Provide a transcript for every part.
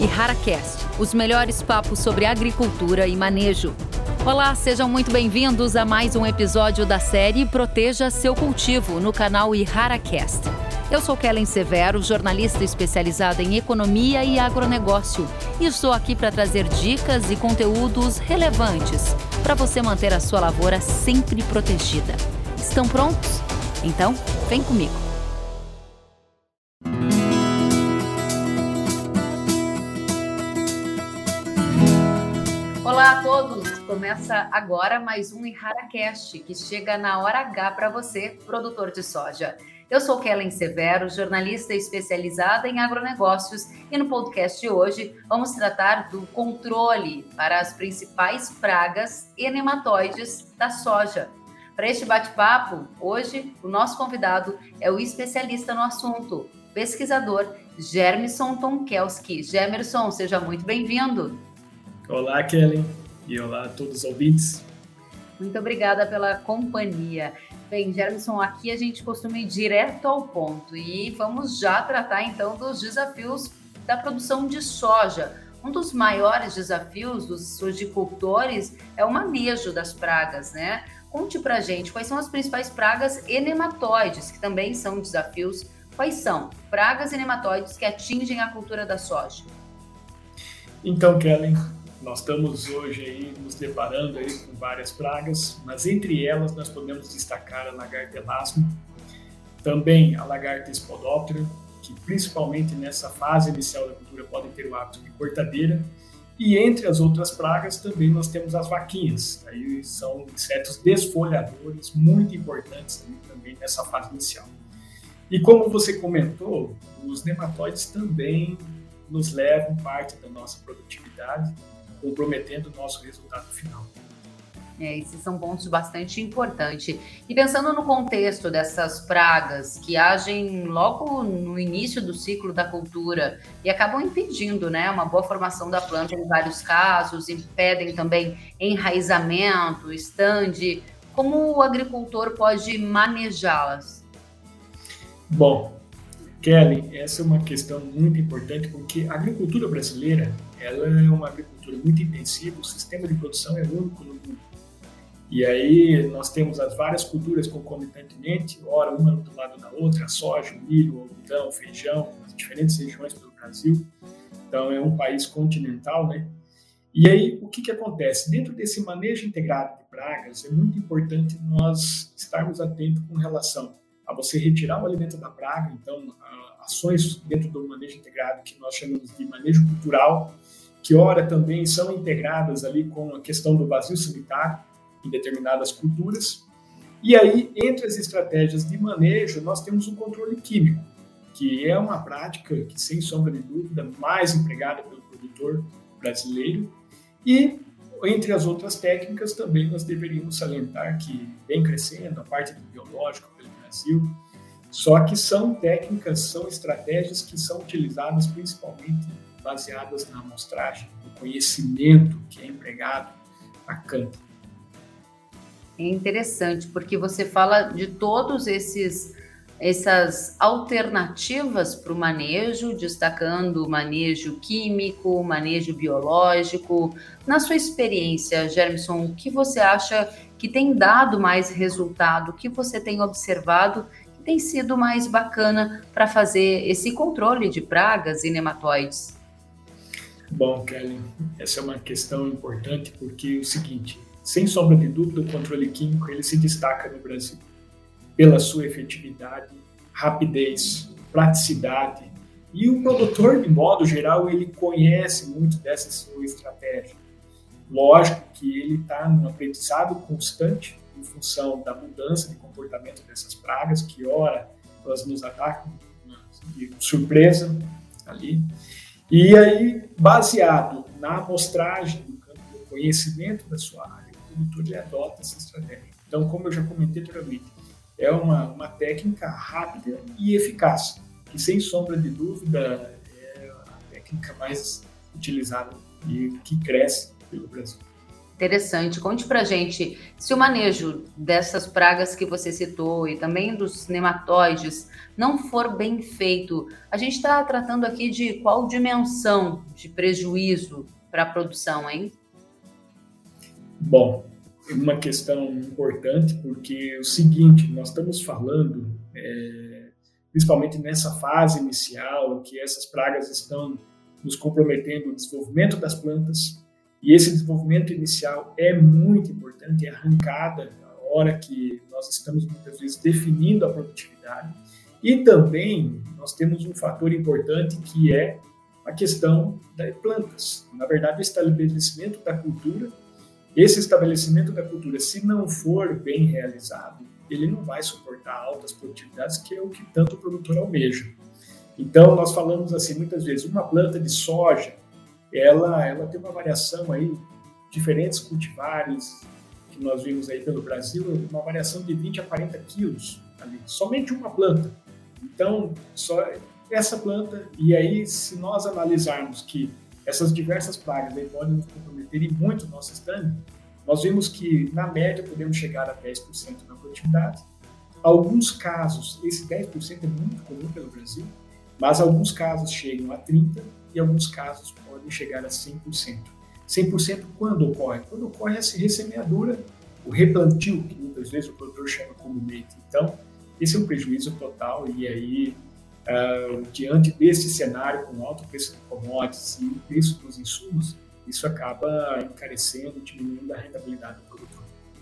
e HaraCast, os melhores papos sobre agricultura e manejo. Olá, sejam muito bem-vindos a mais um episódio da série Proteja Seu Cultivo no canal IharaCast. Eu sou Kellen Severo, jornalista especializada em economia e agronegócio, e estou aqui para trazer dicas e conteúdos relevantes para você manter a sua lavoura sempre protegida. Estão prontos? Então, vem comigo. Olá a todos! Começa agora mais um IharaCast, que chega na hora H para você, produtor de soja. Eu sou Kellen Severo, jornalista especializada em agronegócios, e no podcast de hoje vamos tratar do controle para as principais pragas e nematóides da soja. Para este bate-papo, hoje o nosso convidado é o especialista no assunto, pesquisador Germison Tonkelski. Gemerson, seja muito bem-vindo. Olá, Kellen, e olá a todos os ouvintes. Muito obrigada pela companhia. Bem, Gerson, aqui a gente costuma ir direto ao ponto e vamos já tratar então dos desafios da produção de soja. Um dos maiores desafios dos sojicultores é o manejo das pragas, né? Conte pra gente quais são as principais pragas e nematóides, que também são desafios. Quais são pragas e nematóides que atingem a cultura da soja? Então, Kellen, nós estamos hoje aí nos deparando aí com várias pragas, mas entre elas nós podemos destacar a lagarta elasmo, também a lagarta espodóptera, que principalmente nessa fase inicial da cultura podem ter o hábito de cortadeira, e entre as outras pragas também nós temos as vaquinhas, aí são insetos desfolhadores muito importantes também nessa fase inicial. E como você comentou, os nematóides também nos levam parte da nossa produtividade comprometendo o nosso resultado final. É, esses são pontos bastante importantes. E pensando no contexto dessas pragas que agem logo no início do ciclo da cultura e acabam impedindo né, uma boa formação da planta em vários casos, impedem também enraizamento, estande, como o agricultor pode manejá-las? Bom, Kelly, essa é uma questão muito importante porque a agricultura brasileira ela é uma agricultura muito intensiva, o sistema de produção é único no mundo. E aí nós temos as várias culturas concomitantemente, ora uma do lado da outra, soja, milho, algodão, feijão, as diferentes regiões do Brasil. Então é um país continental, né? E aí o que, que acontece? Dentro desse manejo integrado de pragas, é muito importante nós estarmos atentos com relação a você retirar o alimento da praga, então ações dentro do manejo integrado que nós chamamos de manejo cultural, que ora também são integradas ali com a questão do vazio sanitário em determinadas culturas. E aí, entre as estratégias de manejo, nós temos o controle químico, que é uma prática que, sem sombra de dúvida, mais empregada pelo produtor brasileiro. E, entre as outras técnicas, também nós deveríamos salientar que vem crescendo a parte do biológico Brasil, só que são técnicas, são estratégias que são utilizadas principalmente baseadas na amostragem, no conhecimento que é empregado a campo. É interessante, porque você fala de todos esses essas alternativas para o manejo, destacando o manejo químico, manejo biológico. Na sua experiência, Germson, o que você acha que tem dado mais resultado? Que você tem observado que tem sido mais bacana para fazer esse controle de pragas e nematóides? Bom, Kelly, essa é uma questão importante porque é o seguinte, sem sombra de dúvida, o controle químico ele se destaca no Brasil pela sua efetividade, rapidez, praticidade e o produtor, de modo geral, ele conhece muito dessa sua estratégia. Lógico que ele está num aprendizado constante em função da mudança de comportamento dessas pragas, que ora elas nos atacam de surpresa ali, e aí, baseado na amostragem do campo do conhecimento da sua área, o produtor adota essa estratégia. Então, como eu já comentei anteriormente, é uma, uma técnica rápida e eficaz, que sem sombra de dúvida é a técnica mais utilizada e que cresce pelo Brasil. Interessante. Conte para gente se o manejo dessas pragas que você citou e também dos nematóides não for bem feito, a gente está tratando aqui de qual dimensão de prejuízo para a produção, hein? Bom, uma questão importante porque é o seguinte, nós estamos falando, é, principalmente nessa fase inicial, que essas pragas estão nos comprometendo o desenvolvimento das plantas, e esse desenvolvimento inicial é muito importante, é arrancada a hora que nós estamos muitas vezes definindo a produtividade. E também nós temos um fator importante que é a questão das plantas. Na verdade, o estabelecimento da cultura, esse estabelecimento da cultura, se não for bem realizado, ele não vai suportar altas produtividades, que é o que tanto o produtor almeja. Então, nós falamos assim muitas vezes, uma planta de soja, ela, ela tem uma variação aí, diferentes cultivares que nós vimos aí pelo Brasil, uma variação de 20 a 40 quilos ali, somente uma planta. Então, só essa planta, e aí se nós analisarmos que essas diversas pragas aí podem nos comprometer muito o nosso estande, nós vimos que, na média, podemos chegar a 10% na produtividade. Alguns casos, esse 10% é muito comum pelo Brasil, mas alguns casos chegam a 30% e alguns casos podem chegar a 100%. 100% quando ocorre? Quando ocorre essa ressemeadura, o replantio, que muitas vezes o produtor chama comumente. Então, esse é um prejuízo total e aí, uh, diante desse cenário com alto preço de commodities e o preço dos insumos, isso acaba encarecendo, diminuindo a rentabilidade do produtor.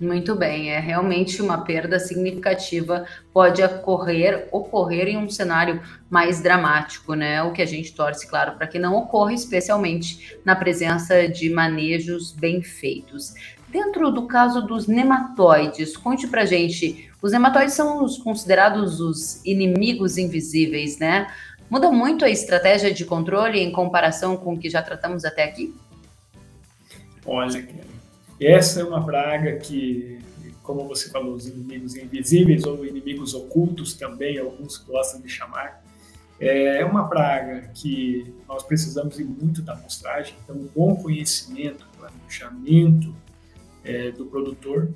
Muito bem, é realmente uma perda significativa, pode ocorrer, ocorrer em um cenário mais dramático, né? O que a gente torce, claro, para que não ocorra, especialmente na presença de manejos bem feitos. Dentro do caso dos nematóides, conte para gente, os nematóides são os considerados os inimigos invisíveis, né? Muda muito a estratégia de controle em comparação com o que já tratamos até aqui? Olha, essa é uma praga que, como você falou, os inimigos invisíveis ou inimigos ocultos também, alguns gostam de chamar, é uma praga que nós precisamos ir muito da amostragem, então um bom conhecimento, planejamento é, do produtor,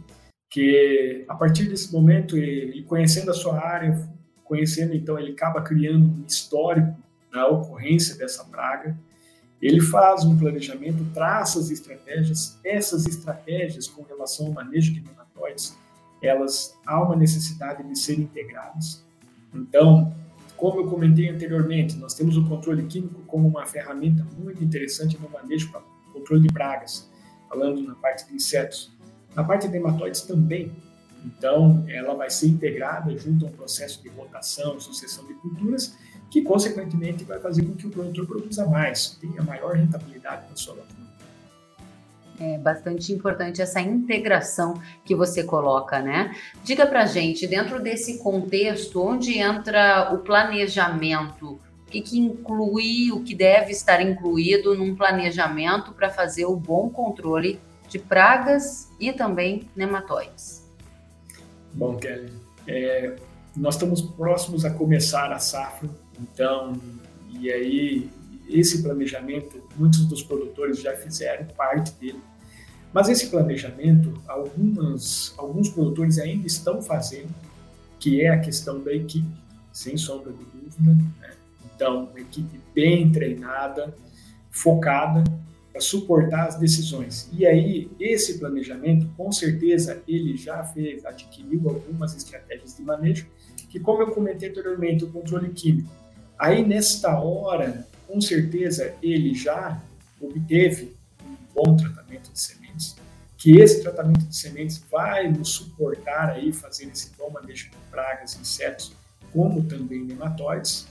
que a partir desse momento, ele conhecendo a sua área, conhecendo, então ele acaba criando um histórico da ocorrência dessa praga, ele faz um planejamento, traça as estratégias. Essas estratégias com relação ao manejo de nematóides, elas há uma necessidade de serem integradas. Então, como eu comentei anteriormente, nós temos o controle químico como uma ferramenta muito interessante no manejo para controle de pragas, falando na parte de insetos. Na parte de nematóides também. Então, ela vai ser integrada junto a um processo de rotação, sucessão de culturas que consequentemente vai fazer com que o produtor produza mais, tenha maior rentabilidade na sua lavoura. É bastante importante essa integração que você coloca, né? Diga pra gente, dentro desse contexto, onde entra o planejamento? O que, que inclui, o que deve estar incluído num planejamento para fazer o bom controle de pragas e também nematóides? Bom, Kelly, é, nós estamos próximos a começar a safra então, e aí esse planejamento, muitos dos produtores já fizeram parte dele. Mas esse planejamento, algumas, alguns produtores ainda estão fazendo, que é a questão da equipe, sem sombra de dúvida. Né? Então, uma equipe bem treinada, focada para suportar as decisões. E aí, esse planejamento, com certeza, ele já fez, adquiriu algumas estratégias de manejo, que, como eu comentei anteriormente, o controle químico Aí, nesta hora, com certeza, ele já obteve um bom tratamento de sementes, que esse tratamento de sementes vai nos suportar aí fazer esse bom manejo de pragas, insetos, como também nematóides.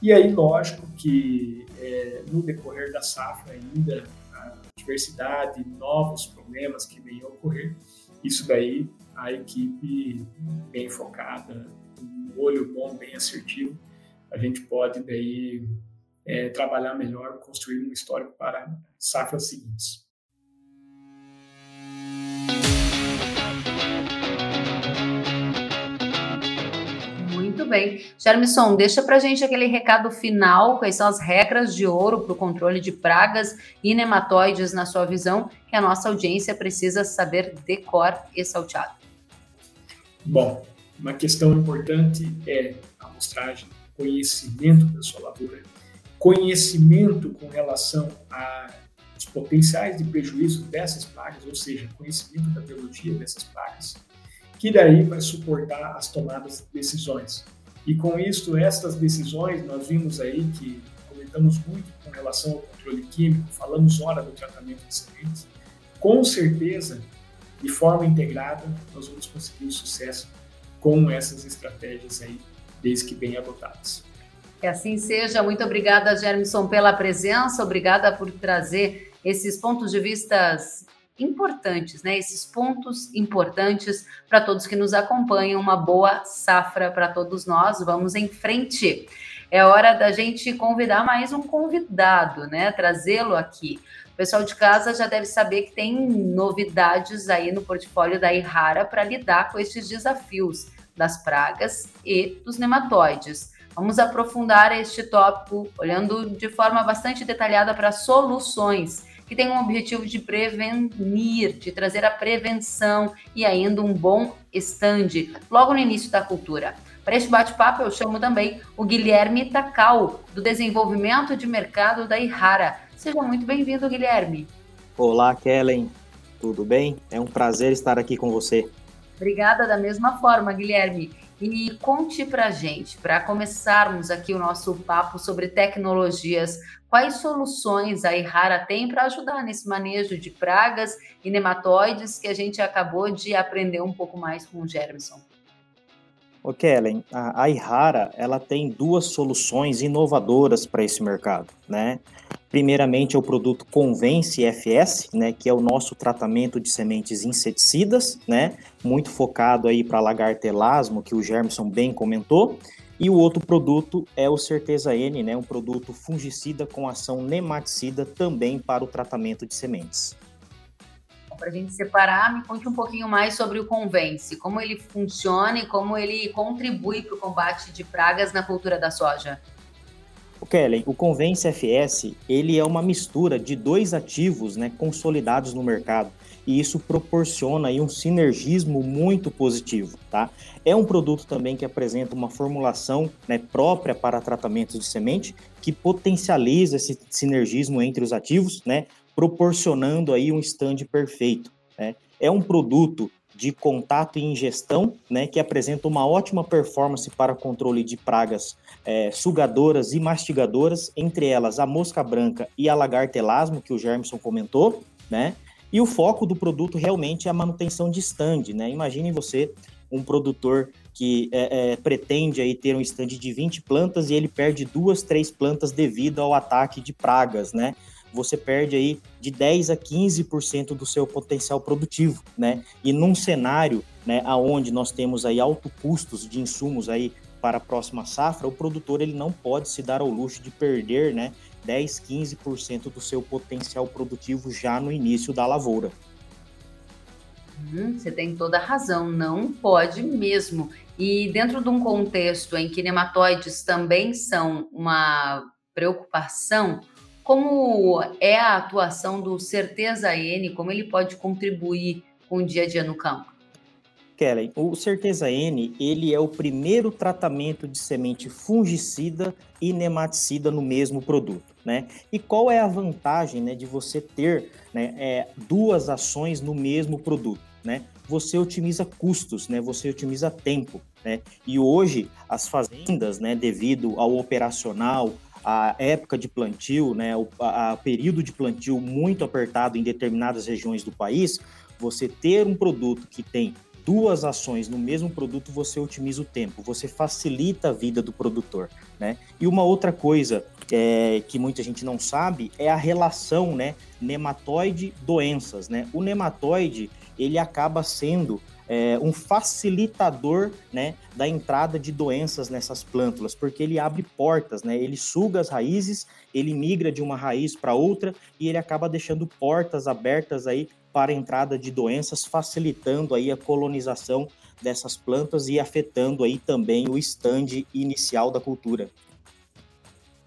E aí, lógico que é, no decorrer da safra ainda, a diversidade, novos problemas que venham a ocorrer, isso daí a equipe bem focada, um olho bom, bem assertivo, a gente pode daí é, trabalhar melhor, construir um histórico para safras seguintes. Muito bem. Germisson, deixa para gente aquele recado final, quais são as regras de ouro para o controle de pragas e nematóides na sua visão, que a nossa audiência precisa saber decor e salteado. Bom, uma questão importante é a amostragem, conhecimento da sua lavoura, conhecimento com relação aos potenciais de prejuízo dessas pragas, ou seja, conhecimento da biologia dessas pragas, que daí vai suportar as tomadas de decisões. E com isso, estas decisões, nós vimos aí que comentamos muito com relação ao controle químico, falamos hora do tratamento de sementes, com certeza, de forma integrada, nós vamos conseguir sucesso com essas estratégias aí, desde que bem adotadas. Que assim seja. Muito obrigada, Germson, pela presença. Obrigada por trazer esses pontos de vistas importantes, né? Esses pontos importantes para todos que nos acompanham. Uma boa safra para todos nós. Vamos em frente. É hora da gente convidar mais um convidado, né? Trazê-lo aqui. O pessoal de casa já deve saber que tem novidades aí no portfólio da Irrara para lidar com esses desafios das pragas e dos nematóides. Vamos aprofundar este tópico olhando de forma bastante detalhada para soluções que tem o objetivo de prevenir, de trazer a prevenção e ainda um bom stand logo no início da cultura. Para este bate-papo, eu chamo também o Guilherme Takal, do Desenvolvimento de Mercado da Ihara. Seja muito bem-vindo, Guilherme. Olá, Kellen. Tudo bem? É um prazer estar aqui com você. Obrigada da mesma forma, Guilherme. E conte para gente, para começarmos aqui o nosso papo sobre tecnologias, quais soluções a Irrara tem para ajudar nesse manejo de pragas e nematóides que a gente acabou de aprender um pouco mais com o Germson. O Kellen, a, a Ihara, ela tem duas soluções inovadoras para esse mercado, né? Primeiramente é o produto Convence FS, né, que é o nosso tratamento de sementes inseticidas, né, muito focado aí para lagarta elasmo, que o Germson bem comentou. E o outro produto é o Certeza N, né, um produto fungicida com ação nematicida também para o tratamento de sementes para a gente separar, me conte um pouquinho mais sobre o Convence, como ele funciona e como ele contribui para o combate de pragas na cultura da soja. O Kellen, o Convence FS, ele é uma mistura de dois ativos né, consolidados no mercado e isso proporciona aí um sinergismo muito positivo, tá? É um produto também que apresenta uma formulação né, própria para tratamento de semente que potencializa esse sinergismo entre os ativos, né? proporcionando aí um stand perfeito. Né? É um produto de contato e ingestão, né, que apresenta uma ótima performance para controle de pragas é, sugadoras e mastigadoras, entre elas a mosca branca e a lagarta elasmo, que o Germson comentou, né? E o foco do produto realmente é a manutenção de stand, né? Imagine você um produtor que é, é, pretende aí ter um stand de 20 plantas e ele perde duas, três plantas devido ao ataque de pragas, né? Você perde aí de 10 a 15% do seu potencial produtivo, né? E num cenário, né, aonde nós temos aí alto custos de insumos aí para a próxima safra, o produtor ele não pode se dar ao luxo de perder, né, 10, 15% do seu potencial produtivo já no início da lavoura. Hum, você tem toda a razão, não pode mesmo. E dentro de um contexto em que nematóides também são uma preocupação, como é a atuação do Certeza N? Como ele pode contribuir com o dia a dia no campo? Kellen, o Certeza N, ele é o primeiro tratamento de semente fungicida e nematicida no mesmo produto, né? E qual é a vantagem, né, de você ter né, é, duas ações no mesmo produto, né? Você otimiza custos, né? Você otimiza tempo, né? E hoje as fazendas, né, devido ao operacional, a época de plantio, né, o a, a período de plantio muito apertado em determinadas regiões do país, você ter um produto que tem duas ações no mesmo produto, você otimiza o tempo, você facilita a vida do produtor, né? E uma outra coisa é, que muita gente não sabe é a relação, né, nematóide-doenças, né? O nematóide, ele acaba sendo é, um facilitador né, da entrada de doenças nessas plântulas, porque ele abre portas, né, ele suga as raízes, ele migra de uma raiz para outra e ele acaba deixando portas abertas aí para a entrada de doenças, facilitando aí a colonização dessas plantas e afetando aí também o stand inicial da cultura.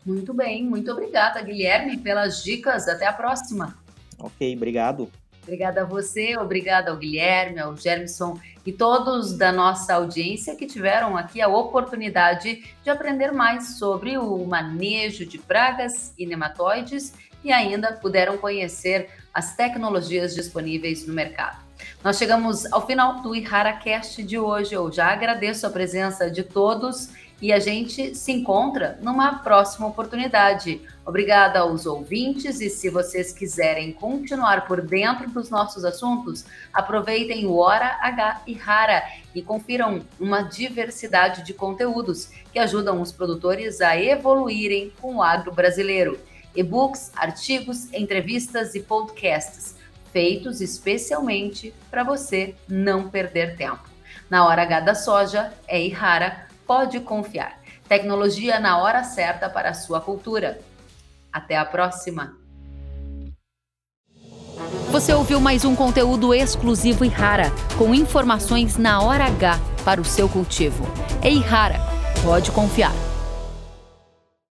Muito bem, muito obrigada, Guilherme, pelas dicas. Até a próxima. Ok, obrigado. Obrigada a você, obrigada ao Guilherme, ao Germson e todos da nossa audiência que tiveram aqui a oportunidade de aprender mais sobre o manejo de pragas e nematóides e ainda puderam conhecer as tecnologias disponíveis no mercado. Nós chegamos ao final do IharaCast de hoje. Eu já agradeço a presença de todos e a gente se encontra numa próxima oportunidade. Obrigada aos ouvintes e se vocês quiserem continuar por dentro dos nossos assuntos, aproveitem o Hora H e Rara e confiram uma diversidade de conteúdos que ajudam os produtores a evoluírem com o agro brasileiro. E-books, artigos, entrevistas e podcasts feitos especialmente para você não perder tempo. Na Hora H da Soja é Ihara pode confiar. Tecnologia na hora certa para a sua cultura. Até a próxima! Você ouviu mais um conteúdo exclusivo e rara, com informações na hora H para o seu cultivo. Ei, rara, pode confiar.